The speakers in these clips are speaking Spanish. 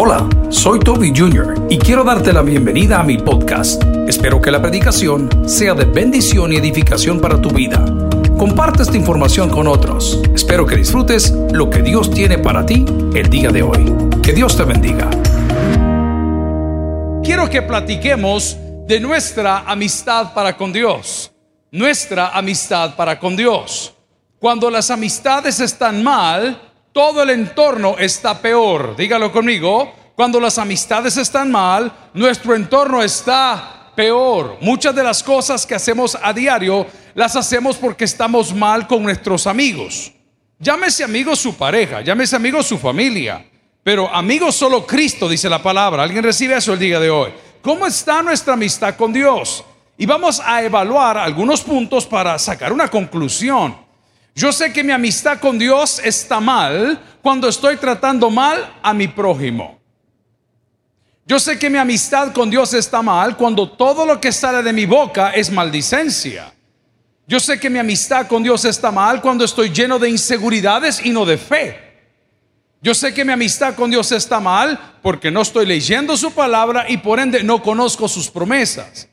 Hola, soy Toby Jr. y quiero darte la bienvenida a mi podcast. Espero que la predicación sea de bendición y edificación para tu vida. Comparte esta información con otros. Espero que disfrutes lo que Dios tiene para ti el día de hoy. Que Dios te bendiga. Quiero que platiquemos de nuestra amistad para con Dios. Nuestra amistad para con Dios. Cuando las amistades están mal, todo el entorno está peor. Dígalo conmigo. Cuando las amistades están mal, nuestro entorno está peor. Muchas de las cosas que hacemos a diario las hacemos porque estamos mal con nuestros amigos. Llámese amigo su pareja, llámese amigo su familia, pero amigo solo Cristo, dice la palabra. ¿Alguien recibe eso el día de hoy? ¿Cómo está nuestra amistad con Dios? Y vamos a evaluar algunos puntos para sacar una conclusión. Yo sé que mi amistad con Dios está mal cuando estoy tratando mal a mi prójimo. Yo sé que mi amistad con Dios está mal cuando todo lo que sale de mi boca es maldicencia. Yo sé que mi amistad con Dios está mal cuando estoy lleno de inseguridades y no de fe. Yo sé que mi amistad con Dios está mal porque no estoy leyendo su palabra y por ende no conozco sus promesas.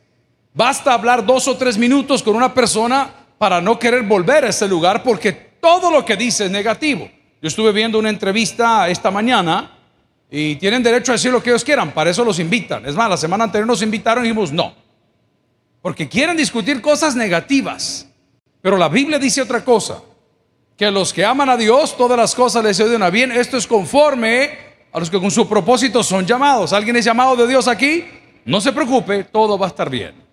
Basta hablar dos o tres minutos con una persona para no querer volver a ese lugar porque todo lo que dice es negativo. Yo estuve viendo una entrevista esta mañana y tienen derecho a decir lo que ellos quieran, para eso los invitan. Es más, la semana anterior nos invitaron y dijimos no, porque quieren discutir cosas negativas. Pero la Biblia dice otra cosa, que los que aman a Dios todas las cosas les ayudan a bien. Esto es conforme a los que con su propósito son llamados. ¿Alguien es llamado de Dios aquí? No se preocupe, todo va a estar bien.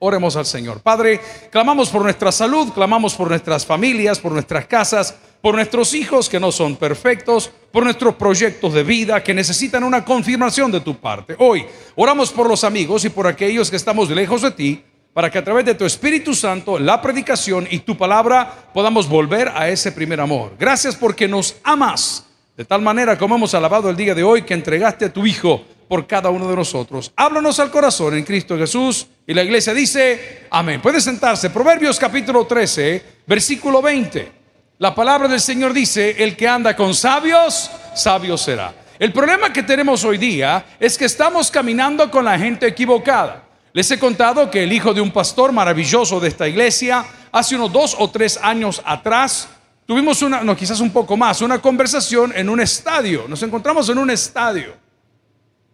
Oremos al Señor. Padre, clamamos por nuestra salud, clamamos por nuestras familias, por nuestras casas, por nuestros hijos que no son perfectos, por nuestros proyectos de vida que necesitan una confirmación de tu parte. Hoy oramos por los amigos y por aquellos que estamos lejos de ti, para que a través de tu Espíritu Santo, la predicación y tu palabra podamos volver a ese primer amor. Gracias porque nos amas de tal manera como hemos alabado el día de hoy que entregaste a tu Hijo por cada uno de nosotros. Háblanos al corazón en Cristo Jesús. Y la iglesia dice, amén. Puede sentarse. Proverbios capítulo 13, versículo 20. La palabra del Señor dice, el que anda con sabios, sabio será. El problema que tenemos hoy día es que estamos caminando con la gente equivocada. Les he contado que el hijo de un pastor maravilloso de esta iglesia, hace unos dos o tres años atrás, tuvimos una, no quizás un poco más, una conversación en un estadio. Nos encontramos en un estadio.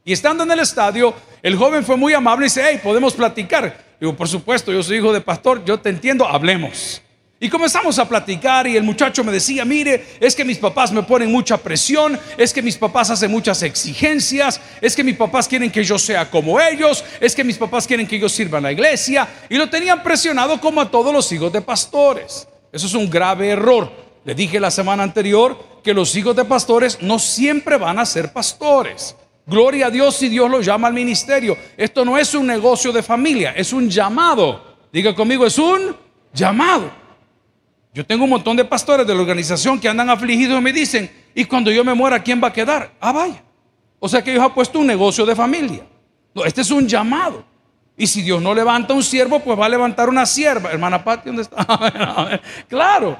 Y estando en el estadio, el joven fue muy amable y dice, hey, podemos platicar. Digo, por supuesto, yo soy hijo de pastor, yo te entiendo, hablemos. Y comenzamos a platicar y el muchacho me decía, mire, es que mis papás me ponen mucha presión, es que mis papás hacen muchas exigencias, es que mis papás quieren que yo sea como ellos, es que mis papás quieren que yo sirva en la iglesia. Y lo tenían presionado como a todos los hijos de pastores. Eso es un grave error. Le dije la semana anterior que los hijos de pastores no siempre van a ser pastores. Gloria a Dios si Dios lo llama al ministerio. Esto no es un negocio de familia, es un llamado. Diga conmigo, es un llamado. Yo tengo un montón de pastores de la organización que andan afligidos y me dicen, ¿y cuando yo me muera, quién va a quedar? Ah, vaya. O sea que Dios ha puesto un negocio de familia. No, este es un llamado. Y si Dios no levanta un siervo, pues va a levantar una sierva. Hermana Pati, ¿dónde está? claro.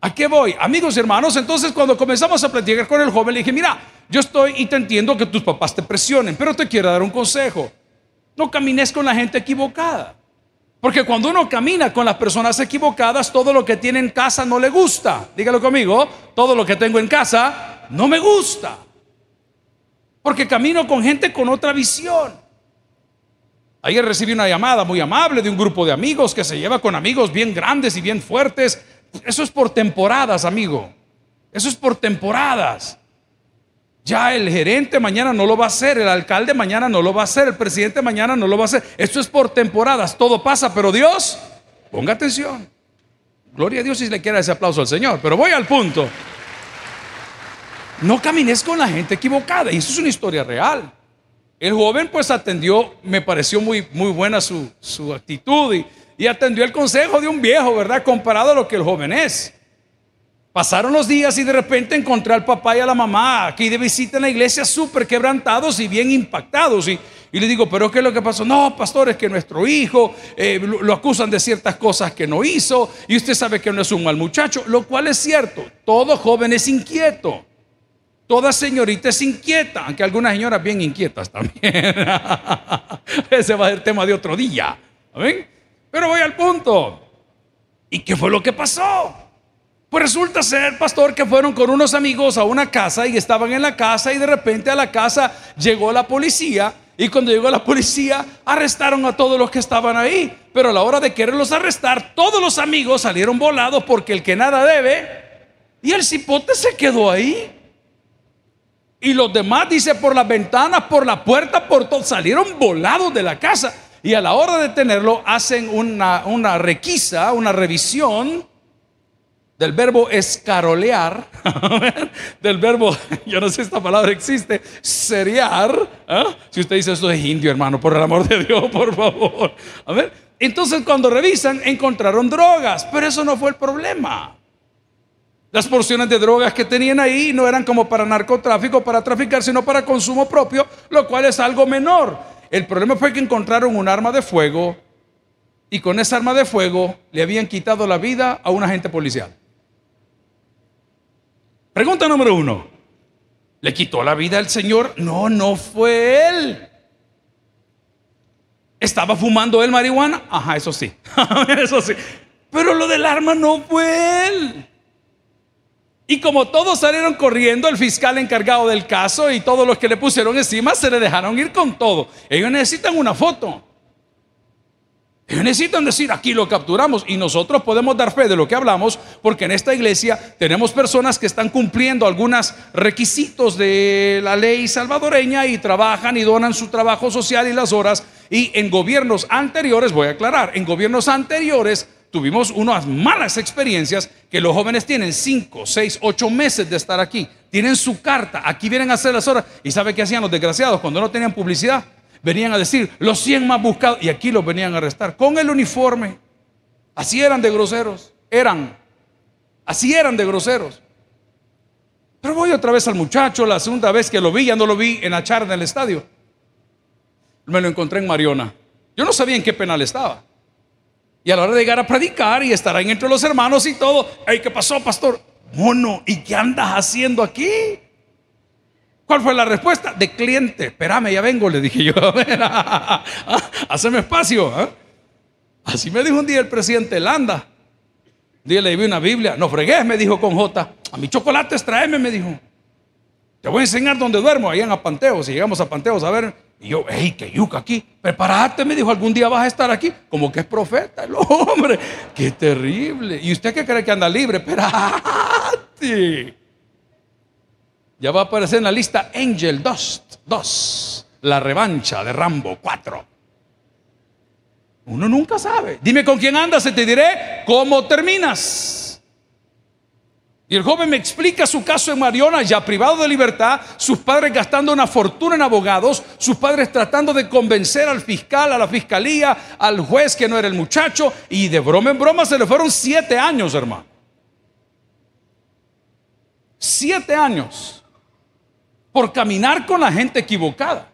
¿A qué voy? Amigos y hermanos, entonces cuando comenzamos a platicar con el joven, le dije, mira, yo estoy y te entiendo que tus papás te presionen, pero te quiero dar un consejo. No camines con la gente equivocada. Porque cuando uno camina con las personas equivocadas, todo lo que tiene en casa no le gusta. Dígalo conmigo, todo lo que tengo en casa no me gusta. Porque camino con gente con otra visión. Ayer recibí una llamada muy amable de un grupo de amigos que se lleva con amigos bien grandes y bien fuertes. Eso es por temporadas, amigo. Eso es por temporadas. Ya el gerente mañana no lo va a hacer, el alcalde mañana no lo va a hacer, el presidente mañana no lo va a hacer. Esto es por temporadas, todo pasa, pero Dios, ponga atención. Gloria a Dios si le quiera ese aplauso al Señor, pero voy al punto. No camines con la gente equivocada, y eso es una historia real. El joven pues atendió, me pareció muy, muy buena su, su actitud y, y atendió el consejo de un viejo, ¿verdad? Comparado a lo que el joven es. Pasaron los días y de repente encontré al papá y a la mamá aquí de visita en la iglesia súper quebrantados y bien impactados. Y, le digo, pero ¿qué es lo que pasó? No, pastor, es que nuestro hijo eh, lo, acusan de ciertas cosas que no hizo y usted sabe que no es un mal muchacho, lo cual es cierto. Todo joven es inquieto. Toda señorita es inquieta, aunque algunas señoras bien inquietas también. Ese va a ser tema de otro día. ¿Ven? Pero voy al punto. ¿Y qué fue lo que pasó? Pues resulta ser, pastor, que fueron con unos amigos a una casa y estaban en la casa y de repente a la casa llegó la policía y cuando llegó la policía arrestaron a todos los que estaban ahí. Pero a la hora de quererlos arrestar, todos los amigos salieron volados porque el que nada debe y el cipote se quedó ahí. Y los demás, dice, por las ventanas, por la puerta, por todo, salieron volados de la casa. Y a la hora de tenerlo hacen una, una requisa, una revisión del verbo escarolear, del verbo, yo no sé si esta palabra existe, seriar. ¿ah? Si usted dice esto es indio, hermano, por el amor de Dios, por favor. A ver, entonces cuando revisan encontraron drogas, pero eso no fue el problema. Las porciones de drogas que tenían ahí no eran como para narcotráfico, para traficar, sino para consumo propio, lo cual es algo menor. El problema fue que encontraron un arma de fuego y con esa arma de fuego le habían quitado la vida a un agente policial. Pregunta número uno. ¿Le quitó la vida al Señor? No, no fue él. ¿Estaba fumando él marihuana? Ajá, eso sí. eso sí. Pero lo del arma no fue él. Y como todos salieron corriendo, el fiscal encargado del caso y todos los que le pusieron encima se le dejaron ir con todo. Ellos necesitan una foto. Ellos necesitan decir, aquí lo capturamos y nosotros podemos dar fe de lo que hablamos porque en esta iglesia tenemos personas que están cumpliendo algunos requisitos de la ley salvadoreña y trabajan y donan su trabajo social y las horas. Y en gobiernos anteriores, voy a aclarar, en gobiernos anteriores tuvimos unas malas experiencias que los jóvenes tienen 5, 6, 8 meses de estar aquí. Tienen su carta, aquí vienen a hacer las horas. ¿Y sabe qué hacían los desgraciados cuando no tenían publicidad? Venían a decir los 100 más buscados y aquí los venían a arrestar con el uniforme. Así eran de groseros, eran, así eran de groseros. Pero voy otra vez al muchacho, la segunda vez que lo vi, ya no lo vi en la charla del estadio. Me lo encontré en Mariona. Yo no sabía en qué penal estaba. Y a la hora de llegar a predicar y estar ahí entre los hermanos y todo, ¿qué pasó, pastor? Mono, ¿y qué andas haciendo aquí? ¿Cuál fue la respuesta? De cliente. Espérame, ya vengo, le dije yo. Haceme espacio. ¿ah? Así me dijo un día el presidente Landa. Un día le di una Biblia. No fregues, me dijo con J. A mi chocolate tráeme, me dijo. Te voy a enseñar dónde duermo, ahí en Apanteo. Si llegamos a Panteos a ver. Y yo, hey, qué yuca aquí. Prepárate, me dijo, algún día vas a estar aquí. Como que es profeta el hombre. Qué terrible. ¿Y usted qué cree que anda libre? Espérate. Ya va a aparecer en la lista Angel Dust 2, la revancha de Rambo 4. Uno nunca sabe. Dime con quién andas y te diré cómo terminas. Y el joven me explica su caso en Mariona, ya privado de libertad, sus padres gastando una fortuna en abogados, sus padres tratando de convencer al fiscal, a la fiscalía, al juez que no era el muchacho, y de broma en broma se le fueron siete años, hermano. Siete años por caminar con la gente equivocada.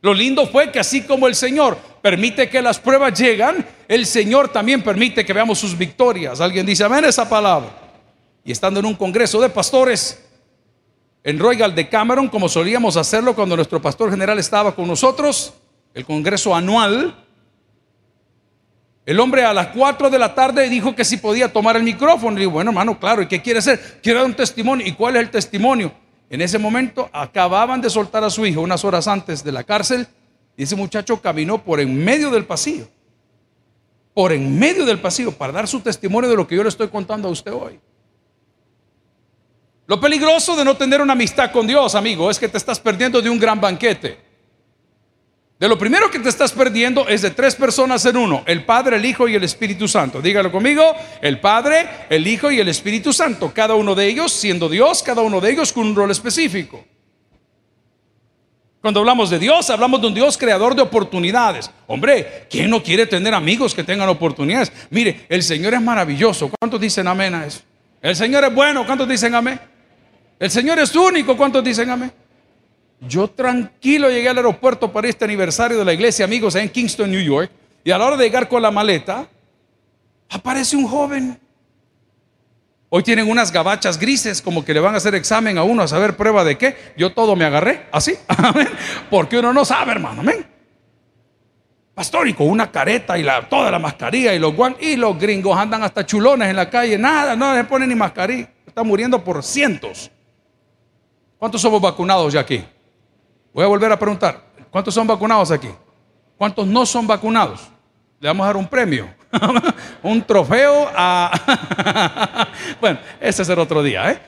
Lo lindo fue que así como el Señor permite que las pruebas llegan, el Señor también permite que veamos sus victorias. Alguien dice, amén esa palabra. Y estando en un congreso de pastores en Royal de Cameron, como solíamos hacerlo cuando nuestro pastor general estaba con nosotros, el congreso anual, el hombre a las 4 de la tarde dijo que si podía tomar el micrófono. Y digo, bueno, hermano, claro, ¿y qué quiere hacer? Quiero dar un testimonio. ¿Y cuál es el testimonio? En ese momento acababan de soltar a su hijo unas horas antes de la cárcel y ese muchacho caminó por en medio del pasillo, por en medio del pasillo para dar su testimonio de lo que yo le estoy contando a usted hoy. Lo peligroso de no tener una amistad con Dios, amigo, es que te estás perdiendo de un gran banquete. De lo primero que te estás perdiendo es de tres personas en uno, el Padre, el Hijo y el Espíritu Santo. Dígalo conmigo, el Padre, el Hijo y el Espíritu Santo. Cada uno de ellos siendo Dios, cada uno de ellos con un rol específico. Cuando hablamos de Dios, hablamos de un Dios creador de oportunidades. Hombre, ¿quién no quiere tener amigos que tengan oportunidades? Mire, el Señor es maravilloso. ¿Cuántos dicen amén a eso? El Señor es bueno. ¿Cuántos dicen amén? El Señor es único. ¿Cuántos dicen amén? Yo tranquilo llegué al aeropuerto para este aniversario de la iglesia, amigos, en Kingston, New York. Y a la hora de llegar con la maleta, aparece un joven. Hoy tienen unas gabachas grises como que le van a hacer examen a uno a saber prueba de qué. Yo todo me agarré así, amén. Porque uno no sabe, hermano, amén. Pastor, y con una careta y la, toda la mascarilla y los guantes. Y los gringos andan hasta chulones en la calle. Nada, no les ponen ni mascarilla. Están muriendo por cientos. ¿Cuántos somos vacunados ya aquí? Voy a volver a preguntar. ¿Cuántos son vacunados aquí? ¿Cuántos no son vacunados? Le vamos a dar un premio. un trofeo a... bueno, ese será otro día, ¿eh?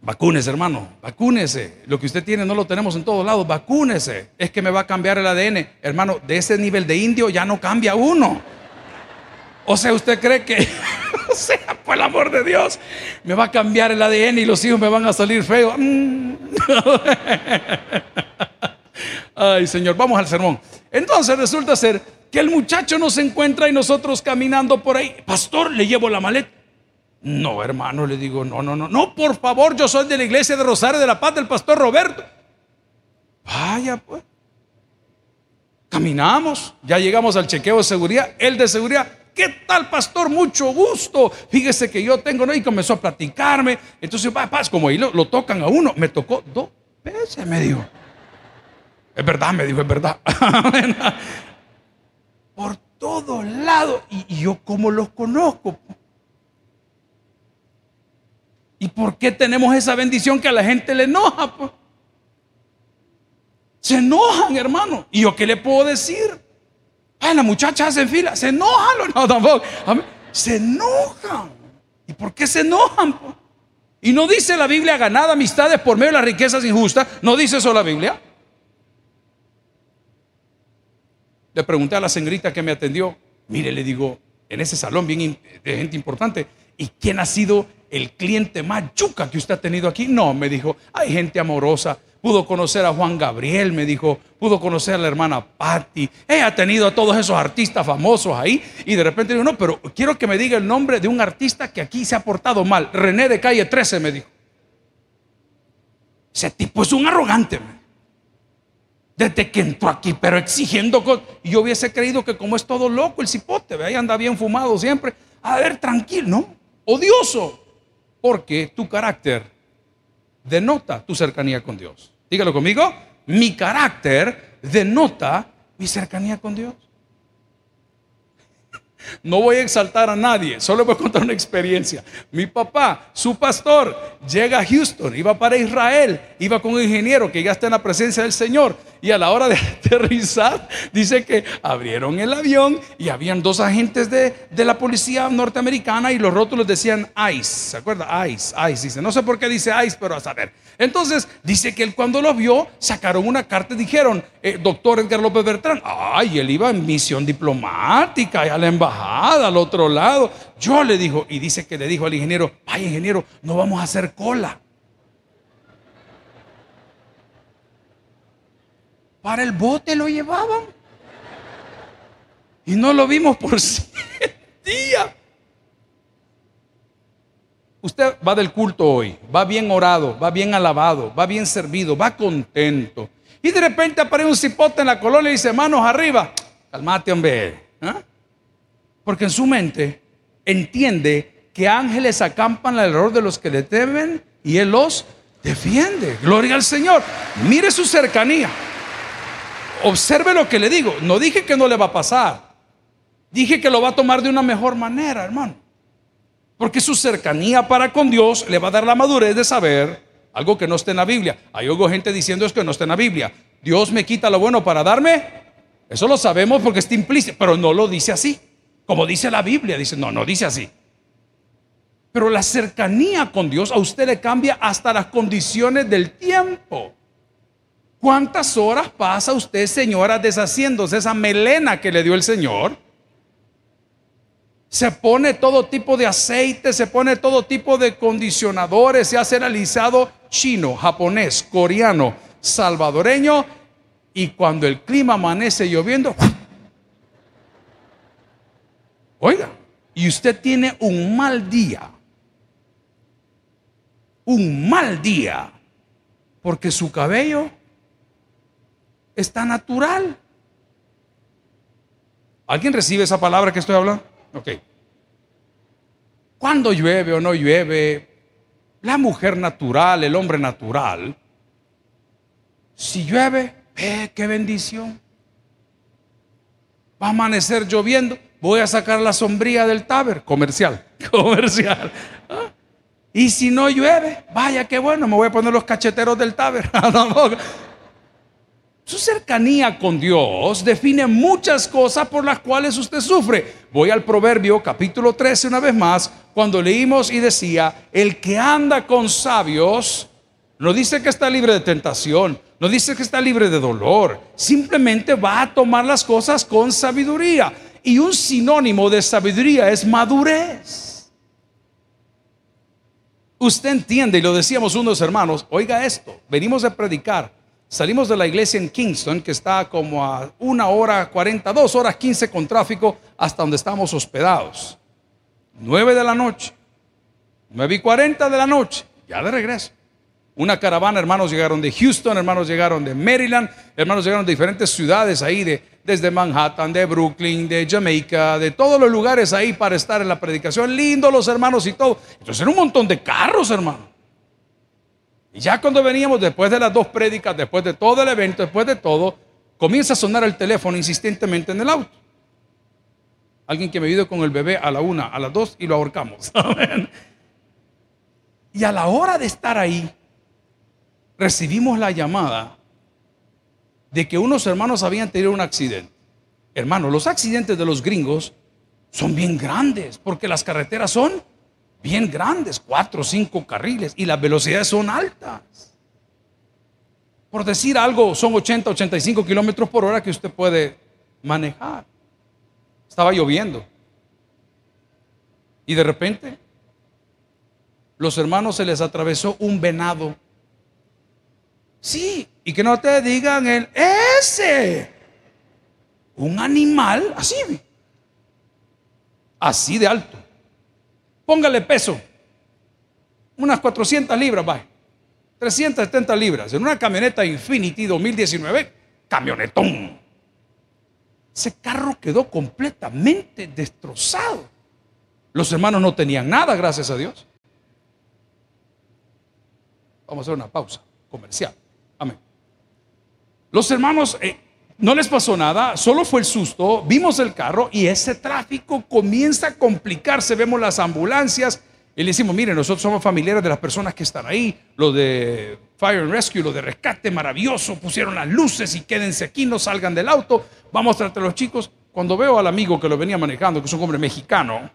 Vacúnese, hermano, vacúnese. Lo que usted tiene no lo tenemos en todos lados, vacúnese. Es que me va a cambiar el ADN. Hermano, de ese nivel de indio ya no cambia uno. O sea, usted cree que, o sea, por el amor de Dios, me va a cambiar el ADN y los hijos me van a salir feos. Mm. Ay, Señor, vamos al sermón. Entonces resulta ser que el muchacho nos encuentra y nosotros caminando por ahí. Pastor, le llevo la maleta. No, hermano, le digo, no, no, no, no, por favor, yo soy de la iglesia de Rosario de la Paz del pastor Roberto. Vaya, pues. Caminamos, ya llegamos al chequeo de seguridad, el de seguridad. ¿Qué tal, pastor? Mucho gusto. Fíjese que yo tengo, ¿no? Y comenzó a platicarme. Entonces, paz, como ahí lo, tocan a uno, me tocó dos veces, me dijo. Es verdad, me dijo, es verdad. Por todos lados. Y, yo, como los conozco? ¿Y por qué tenemos esa bendición que a la gente le enoja? Se enojan, hermano. ¿Y yo qué le puedo decir? Ah, la muchacha hace fila. Se enojan. No, tampoco. Se enojan. ¿Y por qué se enojan? Y no dice la Biblia ganada amistades por medio de las riquezas injustas. No dice eso la Biblia. Le pregunté a la señorita que me atendió, mire, le digo, en ese salón bien de gente importante, ¿y quién ha sido el cliente más yuca que usted ha tenido aquí? No, me dijo, hay gente amorosa. Pudo conocer a Juan Gabriel, me dijo, pudo conocer a la hermana Patti. Ella ha tenido a todos esos artistas famosos ahí. Y de repente digo, no, pero quiero que me diga el nombre de un artista que aquí se ha portado mal. René de calle 13, me dijo. Ese tipo es un arrogante. Desde que entró aquí, pero exigiendo cosas. Y yo hubiese creído que como es todo loco el cipote, ahí anda bien fumado siempre. A ver, tranquilo, ¿no? Odioso. Porque tu carácter denota tu cercanía con Dios. Dígalo conmigo. Mi carácter denota mi cercanía con Dios. No voy a exaltar a nadie, solo voy a contar una experiencia. Mi papá, su pastor, llega a Houston, iba para Israel, iba con un ingeniero que ya está en la presencia del Señor. Y a la hora de aterrizar, dice que abrieron el avión y habían dos agentes de, la policía norteamericana y los rótulos decían ICE. ¿Se acuerda? ICE, ICE. Dice, no sé por qué dice ICE, pero a saber. Entonces, dice que él cuando lo vio, sacaron una carta y dijeron, eh, doctor Edgar López Bertrán, ay, él iba en misión diplomática a la embajada al otro lado. Yo le dijo, y dice que le dijo al ingeniero, ay, ingeniero, no vamos a hacer cola. Para el bote lo llevaban. Y no lo vimos por siete días. Usted va del culto hoy, va bien orado, va bien alabado, va bien servido, va contento. Y de repente aparece un cipote en la colonia y dice, manos arriba, calmate hombre. ¿ah? Porque en su mente entiende que ángeles acampan alrededor de los que le temen y Él los defiende. Gloria al Señor. Mire su cercanía observe lo que le digo. No dije que no le va a pasar. Dije que lo va a tomar de una mejor manera, hermano. Porque su cercanía para con Dios le va a dar la madurez de saber algo que no está en la Biblia. Hay gente diciendo es que no está en la Biblia. Dios me quita lo bueno para darme. Eso lo sabemos porque está implícito, pero no lo dice así. Como dice la Biblia, dice, no, no dice así. Pero la cercanía con Dios a usted le cambia hasta las condiciones del tiempo. ¿Cuántas horas pasa usted, señora, deshaciéndose esa melena que le dio el Señor? Se pone todo tipo de aceite, se pone todo tipo de condicionadores, se hace el alisado chino, japonés, coreano, salvadoreño, y cuando el clima amanece lloviendo, oiga, y usted tiene un mal día, un mal día, porque su cabello está natural. ¿Alguien recibe esa palabra que estoy hablando? Ok. cuando llueve o no llueve, la mujer natural, el hombre natural, si llueve, ¡eh, qué bendición! Va a amanecer lloviendo, voy a sacar la sombría del taber, comercial, comercial. ¿Ah? Y si no llueve, vaya qué bueno, me voy a poner los cacheteros del taber. Su cercanía con Dios define muchas cosas por las cuales usted sufre. Voy al Proverbio capítulo 13 una vez más, cuando leímos y decía, el que anda con sabios, no dice que está libre de tentación, no dice que está libre de dolor, simplemente va a tomar las cosas con sabiduría. Y un sinónimo de sabiduría es madurez. Usted entiende, y lo decíamos unos hermanos, oiga esto, venimos a predicar Salimos de la iglesia en Kingston, que está como a una hora 40, dos horas 15 con tráfico hasta donde estamos hospedados. 9 de la noche, 9 y 40 de la noche, ya de regreso. Una caravana, hermanos llegaron de Houston, hermanos llegaron de Maryland, hermanos llegaron de diferentes ciudades ahí, de, desde Manhattan, de Brooklyn, de Jamaica, de todos los lugares ahí para estar en la predicación. Lindo los hermanos y todo. Entonces era un montón de carros, hermano. Y ya cuando veníamos después de las dos prédicas, después de todo el evento, después de todo, comienza a sonar el teléfono insistentemente en el auto. Alguien que me ayude con el bebé a la una, a las dos y lo ahorcamos. y a la hora de estar ahí, recibimos la llamada de que unos hermanos habían tenido un accidente. Hermanos, los accidentes de los gringos son bien grandes porque las carreteras son bien grandes, cuatro o cinco carriles, y las velocidades son altas. Por decir algo, son 80, 85 kilómetros por hora que usted puede manejar. Estaba lloviendo. Y de repente, los hermanos se les atravesó un venado. Sí, y que no te digan el ese. Un animal así, así de alto. Póngale peso. Unas 400 libras, va. 370 libras. En una camioneta Infinity 2019, camionetón. Ese carro quedó completamente destrozado. Los hermanos no tenían nada, gracias a Dios. Vamos a hacer una pausa comercial. Amén. Los hermanos eh, no les pasó nada, solo fue el susto, vimos el carro y ese tráfico comienza a complicarse, vemos las ambulancias y le decimos, mire, nosotros somos familiares de las personas que están ahí, lo de Fire and Rescue, lo de rescate, maravilloso, pusieron las luces y quédense aquí, no salgan del auto, vamos a tratar a los chicos. Cuando veo al amigo que lo venía manejando, que es un hombre mexicano,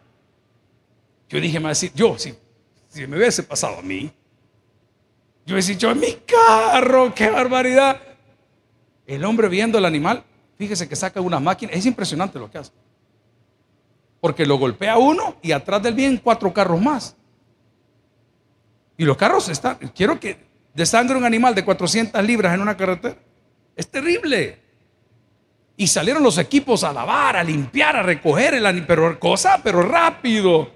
yo dije, yo, si, si me hubiese pasado a mí, yo hubiese dicho, mi carro, qué barbaridad. El hombre viendo el animal, fíjese que saca una máquina, es impresionante lo que hace. Porque lo golpea uno y atrás del bien cuatro carros más. Y los carros están, quiero que desangre un animal de 400 libras en una carretera. Es terrible. Y salieron los equipos a lavar, a limpiar, a recoger el animal, pero cosa, pero rápido.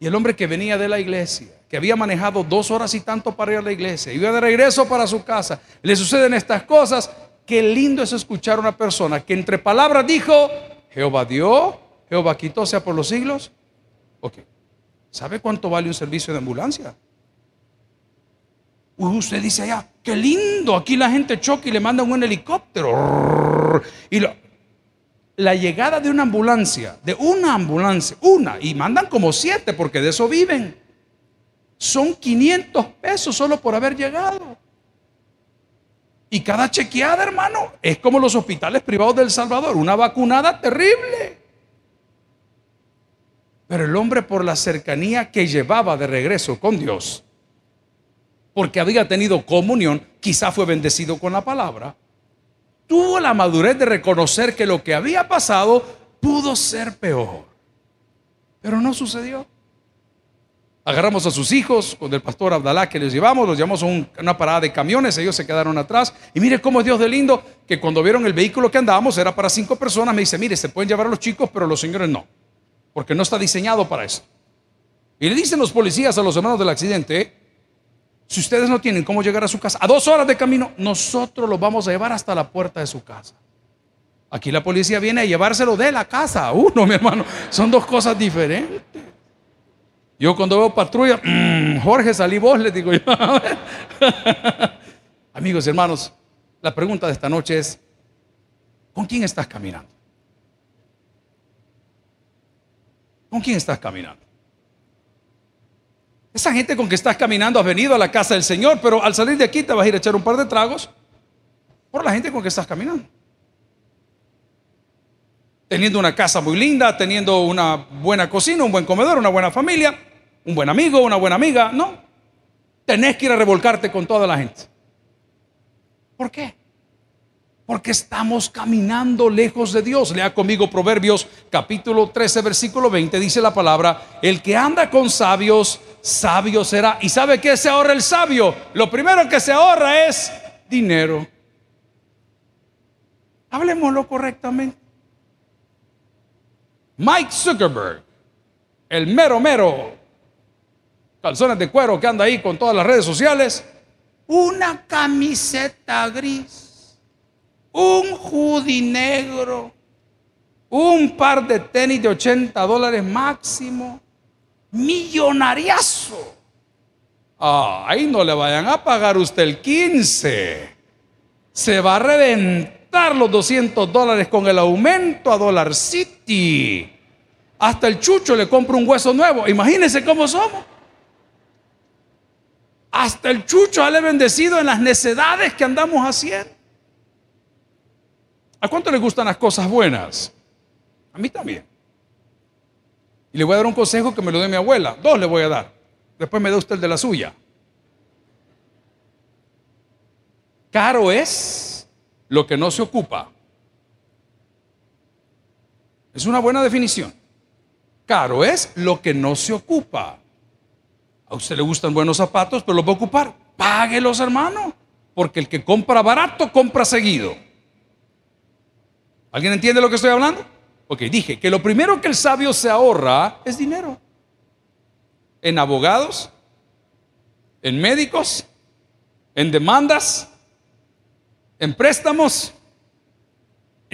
Y el hombre que venía de la iglesia, que había manejado dos horas y tanto para ir a la iglesia, iba de regreso para su casa, le suceden estas cosas Qué lindo es escuchar a una persona que entre palabras dijo, Jehová dio, Jehová quitó, sea por los siglos. Ok. ¿Sabe cuánto vale un servicio de ambulancia? usted dice allá, qué lindo, aquí la gente choca y le mandan un helicóptero. Y la llegada de una ambulancia, de una ambulancia, una, y mandan como siete porque de eso viven. Son 500 pesos solo por haber llegado. Y cada chequeada, hermano, es como los hospitales privados del Salvador, una vacunada terrible. Pero el hombre por la cercanía que llevaba de regreso con Dios, porque había tenido comunión, quizá fue bendecido con la palabra, tuvo la madurez de reconocer que lo que había pasado pudo ser peor. Pero no sucedió agarramos a sus hijos con el pastor Abdalá que les llevamos, los llevamos a una parada de camiones, ellos se quedaron atrás. Y mire cómo es Dios de lindo, que cuando vieron el vehículo que andábamos era para cinco personas, me dice, mire, se pueden llevar a los chicos, pero los señores no, porque no está diseñado para eso. Y le dicen los policías a los hermanos del accidente, si ustedes no tienen cómo llegar a su casa, a dos horas de camino, nosotros los vamos a llevar hasta la puerta de su casa. Aquí la policía viene a llevárselo de la casa uno, mi hermano. Son dos cosas diferentes. Yo cuando veo patrulla, Jorge, salí vos, le digo yo. Amigos y hermanos, la pregunta de esta noche es, ¿con quién estás caminando? ¿Con quién estás caminando? Esa gente con que estás caminando has venido a la casa del Señor, pero al salir de aquí te vas a ir a echar un par de tragos por la gente con que estás caminando. Teniendo una casa muy linda, teniendo una buena cocina, un buen comedor, una buena familia, un buen amigo, una buena amiga. No. Tenés que ir a revolcarte con toda la gente. ¿Por qué? Porque estamos caminando lejos de Dios. Lea conmigo Proverbios capítulo 13, versículo 20. Dice la palabra, el que anda con sabios, sabio será. ¿Y sabe qué se ahorra el sabio? Lo primero que se ahorra es dinero. Hablemoslo correctamente. Mike Zuckerberg, el mero mero calzones de cuero que anda ahí con todas las redes sociales, una camiseta gris, un hoodie negro, un par de tenis de 80 dólares máximo, millonariazo. Ah, ahí no le vayan a pagar usted el 15. Se va a reventar los 200 dólares con el aumento a Dollar City. Hasta el chucho le compra un hueso nuevo. Imagínense cómo somos. Hasta el chucho ha bendecido en las necedades que andamos haciendo. ¿A cuánto le gustan las cosas buenas? A mí también. Y le voy a dar un consejo que me lo dé mi abuela. Dos le voy a dar. Después me da usted el de la suya. Caro es lo que no se ocupa. Es una buena definición. Caro es lo que no se ocupa. A usted le gustan buenos zapatos, pero los va a ocupar. Páguelos, hermano. Porque el que compra barato, compra seguido. ¿Alguien entiende lo que estoy hablando? Ok, dije que lo primero que el sabio se ahorra es dinero. En abogados, en médicos, en demandas, en préstamos,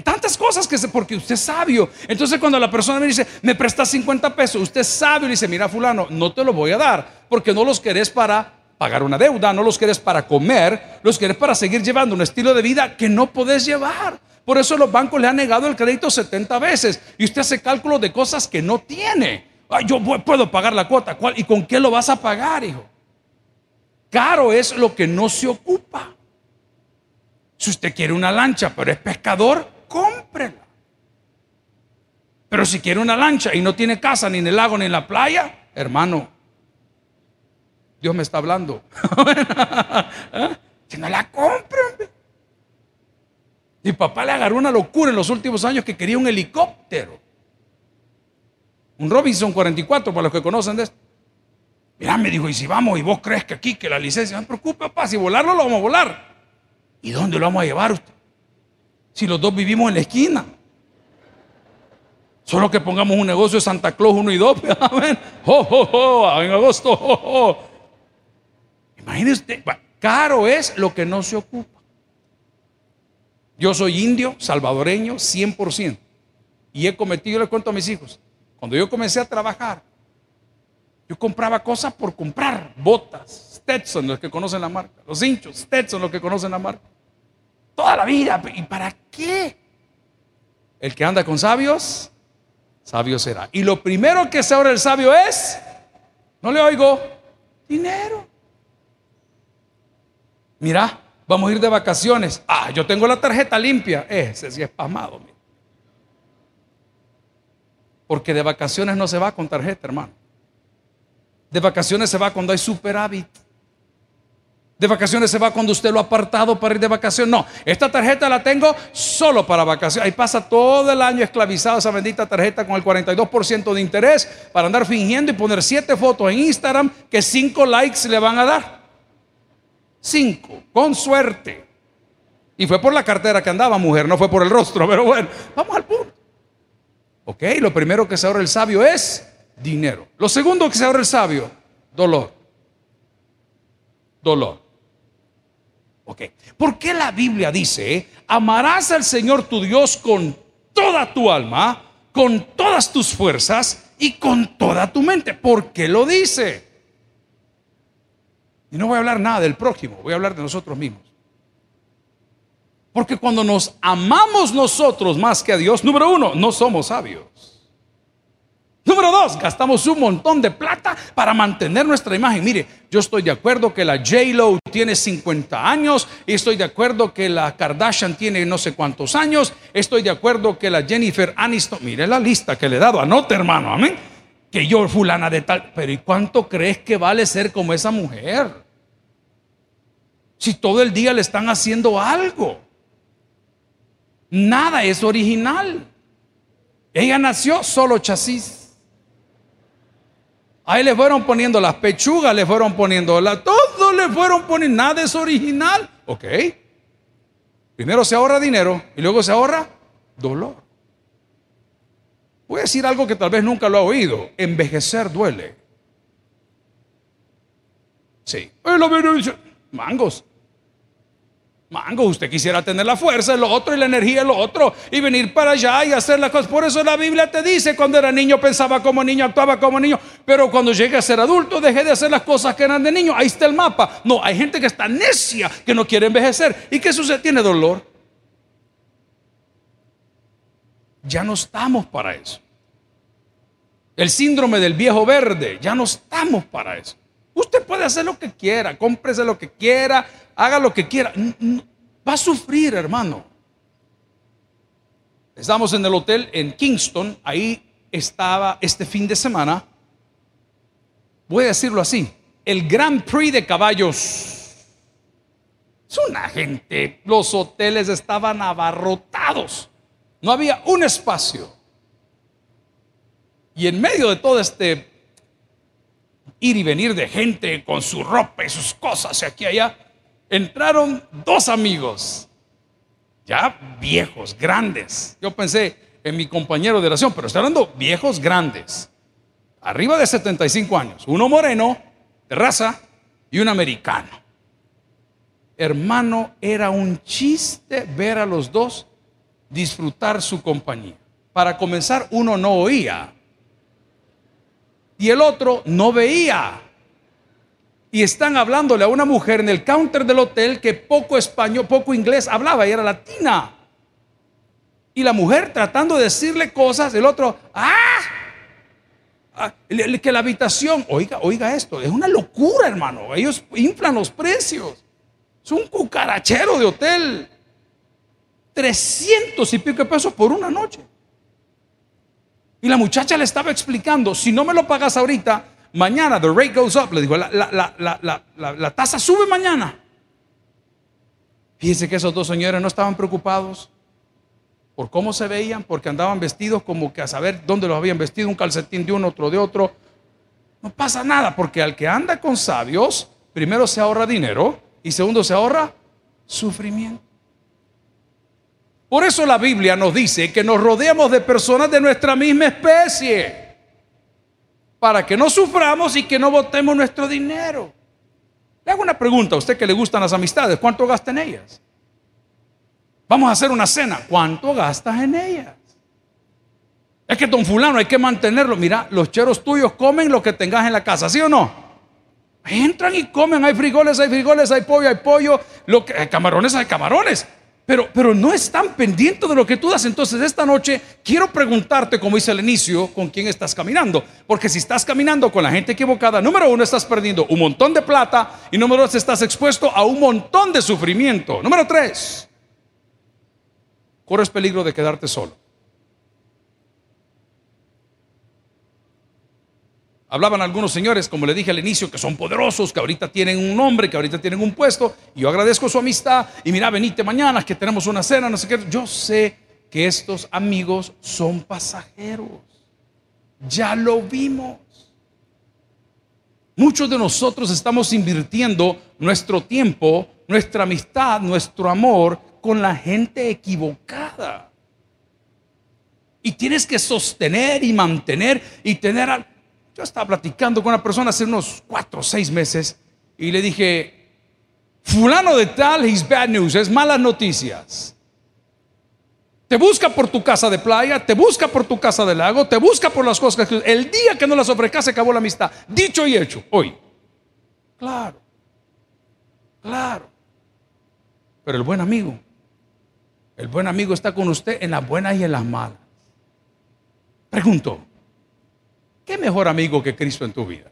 Tantas cosas que sé, porque usted es sabio. Entonces cuando la persona me dice, me presta 50 pesos, usted es sabio y dice, mira fulano, no te lo voy a dar, porque no los querés para pagar una deuda, no los querés para comer, los querés para seguir llevando un estilo de vida que no podés llevar. Por eso los bancos le han negado el crédito 70 veces y usted hace cálculos de cosas que no tiene. yo puedo pagar la cuota, ¿cuál? ¿y con qué lo vas a pagar, hijo? Caro es lo que no se ocupa. Si usted quiere una lancha, pero es pescador, cómprela. Pero si quiere una lancha y no tiene casa ni en el lago ni en la playa, hermano, Dios me está hablando. Si no la compren. Mi papá le agarró una locura en los últimos años que quería un helicóptero. Un Robinson 44, para los que conocen de esto. Mira, me dijo, y si vamos y vos crees que aquí, que la licencia, no se preocupe, papá, si volarlo lo vamos a volar. ¿Y dónde lo vamos a llevar usted? Si los dos vivimos en la esquina? Solo que pongamos un negocio de Santa Claus 1 y 2. Amén. en agosto. Imagínese caro es lo que no se ocupa. Yo soy indio, salvadoreño, 100%. Y he cometido, le cuento a mis hijos, cuando yo comencé a trabajar, yo compraba cosas por comprar, botas, Stetson, los que conocen la marca, los hinchos, Stetson, los que conocen la marca. Toda la vida. ¿Y para qué? El que anda con sabios, sabio será. Y lo primero que se ahora el sabio es, no le oigo, dinero. Mira, vamos a ir de vacaciones. Ah, yo tengo la tarjeta limpia. Ese sí es pasmado. Porque de vacaciones no se va con tarjeta, hermano. De vacaciones se va cuando hay superávit. De vacaciones se va cuando usted lo ha apartado para ir de vacaciones. No, esta tarjeta la tengo solo para vacaciones. Ahí pasa todo el año esclavizado esa bendita tarjeta con el 42% de interés para andar fingiendo y poner siete fotos en Instagram que cinco likes le van a dar. Cinco, con suerte. Y fue por la cartera que andaba, mujer, no fue por el rostro, pero bueno, vamos al punto. Ok, lo primero que se ahorra el sabio es dinero. Lo segundo que se ahorra el sabio, dolor. Dolor. Ok. ¿Por qué la Biblia dice, amarás al Señor tu Dios con toda tu alma, con todas tus fuerzas y con toda tu mente. ¿Por qué lo dice? Y no voy a hablar nada del prójimo, voy a hablar de nosotros mismos. Porque cuando nos amamos nosotros más que a Dios, número uno, no somos sabios. Número dos, gastamos un montón de plata para mantener nuestra imagen. Mire, yo estoy de acuerdo que la J-Lo tiene 50 años, y estoy de acuerdo que la Kardashian tiene no sé cuántos años, estoy de acuerdo que la Jennifer Aniston, mire la lista que le he dado, anote hermano, amén, que yo fulana de tal, pero ¿y cuánto crees que vale ser como esa mujer? Si todo el día le están haciendo algo, nada es original. Ella nació solo chasis. Ahí le fueron poniendo las pechugas, le fueron poniendo la, todo le fueron poniendo, nada es original. Ok. Primero se ahorra dinero y luego se ahorra dolor. Voy a decir algo que tal vez nunca lo ha oído. Envejecer duele. Sí. Mangos. Mango, usted quisiera tener la fuerza, lo otro y la energía, lo otro, y venir para allá y hacer las cosas. Por eso la Biblia te dice, cuando era niño pensaba como niño, actuaba como niño, pero cuando llegue a ser adulto, dejé de hacer las cosas que eran de niño. Ahí está el mapa. No, hay gente que está necia, que no quiere envejecer. ¿Y qué sucede? Tiene dolor. Ya no estamos para eso. El síndrome del viejo verde, ya no estamos para eso. Usted puede hacer lo que quiera, cómprese lo que quiera, haga lo que quiera. Va a sufrir, hermano. Estamos en el hotel en Kingston, ahí estaba este fin de semana, voy a decirlo así, el Grand Prix de caballos. Es una gente, los hoteles estaban abarrotados, no había un espacio. Y en medio de todo este ir y venir de gente con su ropa y sus cosas aquí y allá, entraron dos amigos, ya viejos, grandes. Yo pensé en mi compañero de oración, pero estoy hablando viejos grandes, arriba de 75 años, uno moreno, de raza, y un americano. Hermano, era un chiste ver a los dos disfrutar su compañía. Para comenzar, uno no oía y el otro no veía. Y están hablándole a una mujer en el counter del hotel que poco español, poco inglés hablaba y era latina. Y la mujer tratando de decirle cosas, el otro, ¡ah! ah que la habitación, oiga, oiga esto, es una locura, hermano. Ellos inflan los precios. Es un cucarachero de hotel. 300 y pico pesos por una noche. Y la muchacha le estaba explicando, si no me lo pagas ahorita, mañana the rate goes up. Le dijo, la, tasa sube mañana. Fíjense que esos dos señores no estaban preocupados por cómo se veían, porque andaban vestidos como que a saber dónde los habían vestido, un calcetín de uno, otro de otro. No pasa nada, porque al que anda con sabios, primero se ahorra dinero y segundo se ahorra sufrimiento. Por eso la Biblia nos dice que nos rodeamos de personas de nuestra misma especie, para que no suframos y que no botemos nuestro dinero. Le hago una pregunta a usted que le gustan las amistades, ¿cuánto gasta en ellas? Vamos a hacer una cena, ¿cuánto gastas en ellas? Es que don fulano hay que mantenerlo. Mira, los cheros tuyos comen lo que tengas en la casa, ¿sí o no? Entran y comen, hay frijoles, hay frijoles, hay pollo, hay pollo, lo que, hay camarones, hay camarones. Pero, pero no están pendientes de lo que tú das. Entonces, esta noche quiero preguntarte, como hice al inicio, con quién estás caminando. Porque si estás caminando con la gente equivocada, número uno, estás perdiendo un montón de plata. Y número dos, estás expuesto a un montón de sufrimiento. Número tres, corres peligro de quedarte solo. Hablaban algunos señores, como le dije al inicio, que son poderosos, que ahorita tienen un nombre, que ahorita tienen un puesto. Y yo agradezco su amistad. Y mira, venite mañana, que tenemos una cena, no sé qué. Yo sé que estos amigos son pasajeros. Ya lo vimos. Muchos de nosotros estamos invirtiendo nuestro tiempo, nuestra amistad, nuestro amor con la gente equivocada. Y tienes que sostener y mantener y tener yo estaba platicando con una persona hace unos cuatro o seis meses y le dije, fulano de tal, he's bad news, es malas noticias. Te busca por tu casa de playa, te busca por tu casa de lago, te busca por las cosas que el día que no las ofrezcas se acabó la amistad. Dicho y hecho, hoy. Claro. Claro. Pero el buen amigo, el buen amigo está con usted en las buenas y en las malas. Pregunto, ¿qué mejor amigo que Cristo en tu vida?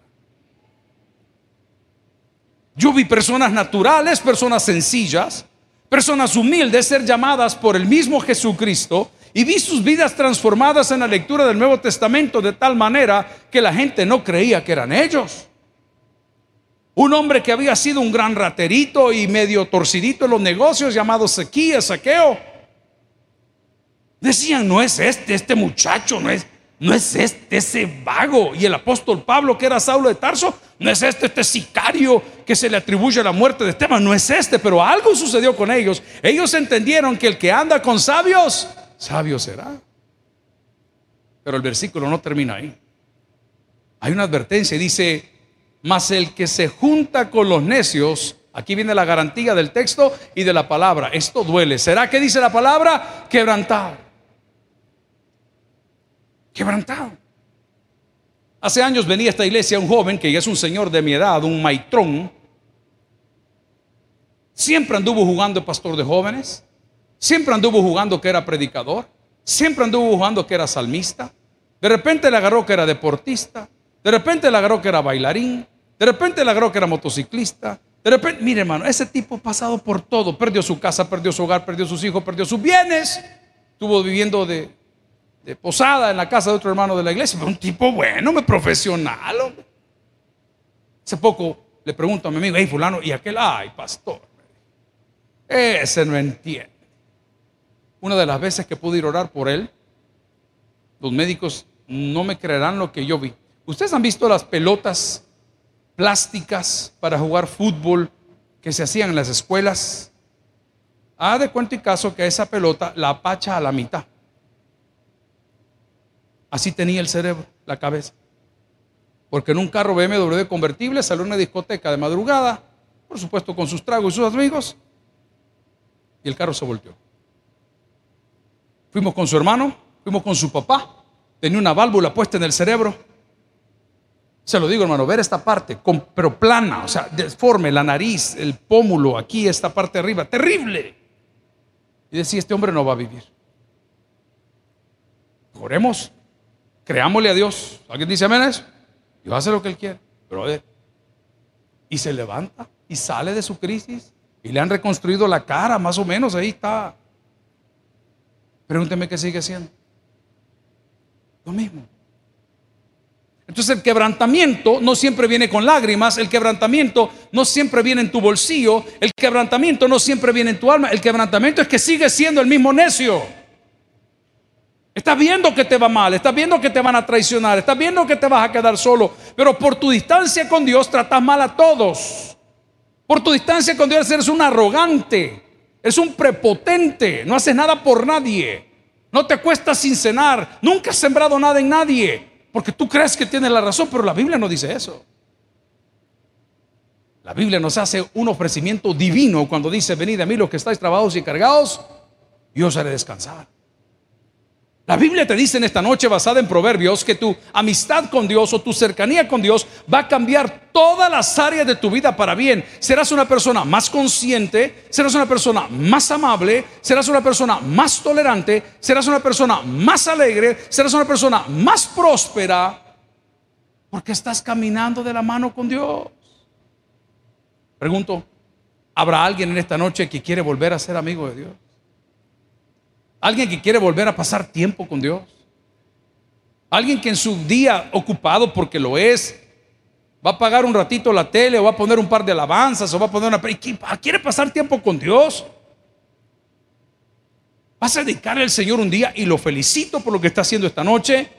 Yo vi personas naturales, personas sencillas, personas humildes ser llamadas por el mismo Jesucristo y vi sus vidas transformadas en la lectura del Nuevo Testamento de tal manera que la gente no creía que eran ellos. Un hombre que había sido un gran raterito y medio torcidito en los negocios llamado Sequía, Saqueo. Decían, no es este, este muchacho, no es, no es este, ese vago. Y el apóstol Pablo, que era Saulo de Tarso, no es este, este sicario que se le atribuye la muerte de Esteban, no es este, pero algo sucedió con ellos. Ellos entendieron que el que anda con sabios, sabio será. Pero el versículo no termina ahí. Hay una advertencia, dice, mas el que se junta con los necios, aquí viene la garantía del texto y de la palabra, esto duele. ¿Será que dice la palabra? Quebrantado. Quebrantado. Hace años venía a esta iglesia un joven que ya es un señor de mi edad, un maitrón. Siempre anduvo jugando pastor de jóvenes. Siempre anduvo jugando que era predicador. Siempre anduvo jugando que era salmista. De repente le agarró que era deportista. De repente le agarró que era bailarín. De repente le agarró que era motociclista. De repente, mire hermano, ese tipo pasado por todo. Perdió su casa, perdió su hogar, perdió sus hijos, perdió sus bienes. Estuvo viviendo de, de posada en la casa de otro hermano de la iglesia, pero un tipo bueno, me profesional. Hace poco le pregunto a mi amigo, hey fulano, y aquel, ay pastor, ese no entiende. Una de las veces que pude ir a orar por él, los médicos no me creerán lo que yo vi. ¿Ustedes han visto las pelotas plásticas para jugar fútbol que se hacían en las escuelas? Ah, de cuenta y caso que esa pelota la apacha a la mitad. Así tenía el cerebro, la cabeza. Porque en un carro BMW convertible salió a una discoteca de madrugada, por supuesto con sus tragos y sus amigos, y el carro se volteó. Fuimos con su hermano, fuimos con su papá, tenía una válvula puesta en el cerebro. Se lo digo, hermano, ver esta parte, pero plana, o sea, deforme, la nariz, el pómulo, aquí, esta parte arriba, terrible. Y decía, este hombre no va a vivir. Oremos. Creámosle a Dios. ¿Alguien dice amén a eso? Dios hace lo que Él quiere. Ver. Y se levanta y sale de su crisis. Y le han reconstruido la cara, más o menos. Ahí está. Pregúnteme qué sigue haciendo. Lo mismo. Entonces el quebrantamiento no siempre viene con lágrimas, el quebrantamiento no siempre viene en tu bolsillo, el quebrantamiento no siempre viene en tu alma, el quebrantamiento es que sigue siendo el mismo necio. Estás viendo que te va mal, estás viendo que te van a traicionar, estás viendo que te vas a quedar solo, pero por tu distancia con Dios tratas mal a todos. Por tu distancia con Dios eres un arrogante, eres un prepotente, no haces nada por nadie, no te acuestas sin cenar, nunca has sembrado nada en nadie, porque tú crees que tienes la razón, pero la Biblia no dice eso. La Biblia nos hace un ofrecimiento divino cuando dice, venid a mí los que estáis trabajados y cargados, yo os haré descansar. La Biblia te dice en esta noche, basada en Proverbios, que tu amistad con Dios o tu cercanía con Dios va a cambiar todas las áreas de tu vida para bien. Serás una persona más consciente, serás una persona más amable, serás una persona más tolerante, serás una persona más alegre, serás una persona más próspera, porque estás caminando de la mano con Dios. Pregunto, ¿habrá alguien en esta noche que quiere volver a ser amigo de Dios? Alguien que quiere volver a pasar tiempo con Dios. Alguien que en su día ocupado, porque lo es, va a pagar un ratito la tele o va a poner un par de alabanzas o va a poner una... ¿Quiere pasar tiempo con Dios? Vas a dedicarle al Señor un día y lo felicito por lo que está haciendo esta noche.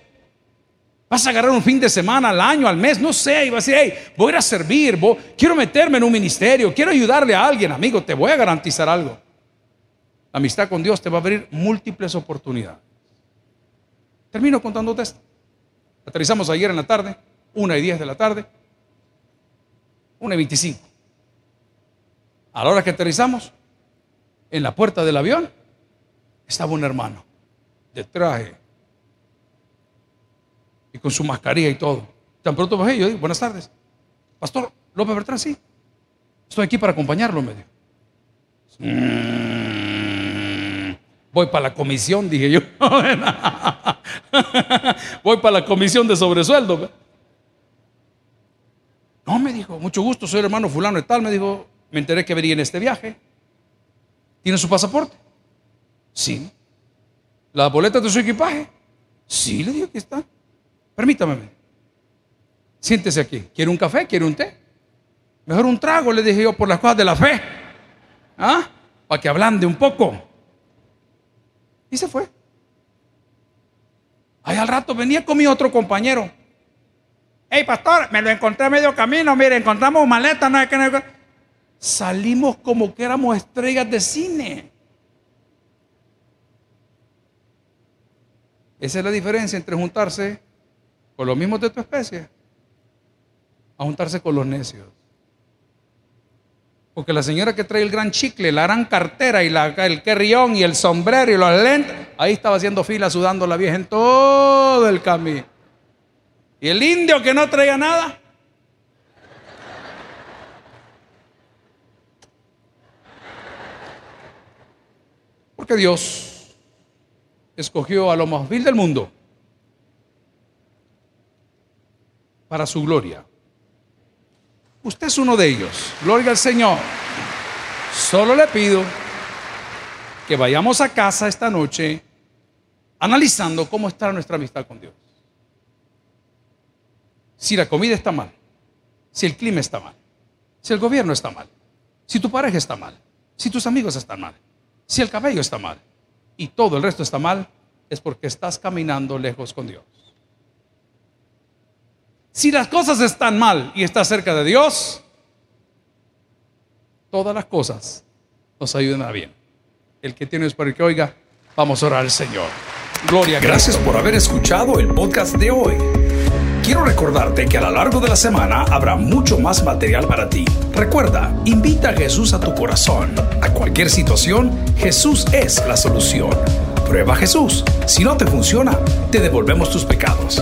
Vas a agarrar un fin de semana, al año, al mes, no sé, y vas a decir, hey, voy a ir a servir, quiero meterme en un ministerio, quiero ayudarle a alguien, amigo, te voy a garantizar algo. La amistad con Dios te va a abrir múltiples oportunidades. Termino contándote esto. Aterrizamos ayer en la tarde, una y diez de la tarde, una y veinticinco. A la hora que aterrizamos, en la puerta del avión estaba un hermano. de traje y con su mascarilla y todo. Tan pronto bajé, yo digo, buenas tardes. Pastor López Bertrán, sí. Estoy aquí para acompañarlo, me dijo. Voy para la comisión, dije yo. voy para la comisión de sobresueldo. No, me dijo, mucho gusto, soy el hermano fulano y tal. Me dijo, me enteré que venía en este viaje. ¿Tiene su pasaporte? Sí. ¿Las boletas de su equipaje? Sí, le digo que está. Permítame. Siéntese aquí. ¿Quiere un café? ¿Quiere un té? Mejor un trago, le dije yo, por las cosas de la fe. ¿Ah? Para que ablande un poco. Y se fue. Ahí al rato venía con mi otro compañero. Hey, pastor, me lo encontré a medio camino. Mire, encontramos maleta, no hay que. Salimos como que éramos estrellas de cine. Esa es la diferencia entre juntarse con los mismos de tu especie a juntarse con los necios. Porque la señora que trae el gran chicle, la gran cartera y la, el querrión y el sombrero y los lentes, ahí estaba haciendo fila sudando la vieja en todo el camino. Y el indio que no traía nada. Porque Dios escogió a lo más vil del mundo para su gloria. Usted es uno de ellos. Gloria al Señor. Solo le pido que vayamos a casa esta noche analizando cómo está nuestra amistad con Dios. Si la comida está mal, si el clima está mal, si el gobierno está mal, si tu pareja está mal, si tus amigos están mal, si el cabello está mal y todo el resto está mal, es porque estás caminando lejos con Dios. Si las cosas están mal y estás cerca de Dios, todas las cosas nos ayudan a bien. El que tiene es para que oiga, vamos a orar al Señor. Gloria. Gracias por haber escuchado el podcast de hoy. Quiero recordarte que a lo largo de la semana habrá mucho más material para ti. Recuerda, invita a Jesús a tu corazón. A cualquier situación, Jesús es la solución. Prueba a Jesús. Si no te funciona, te devolvemos tus pecados.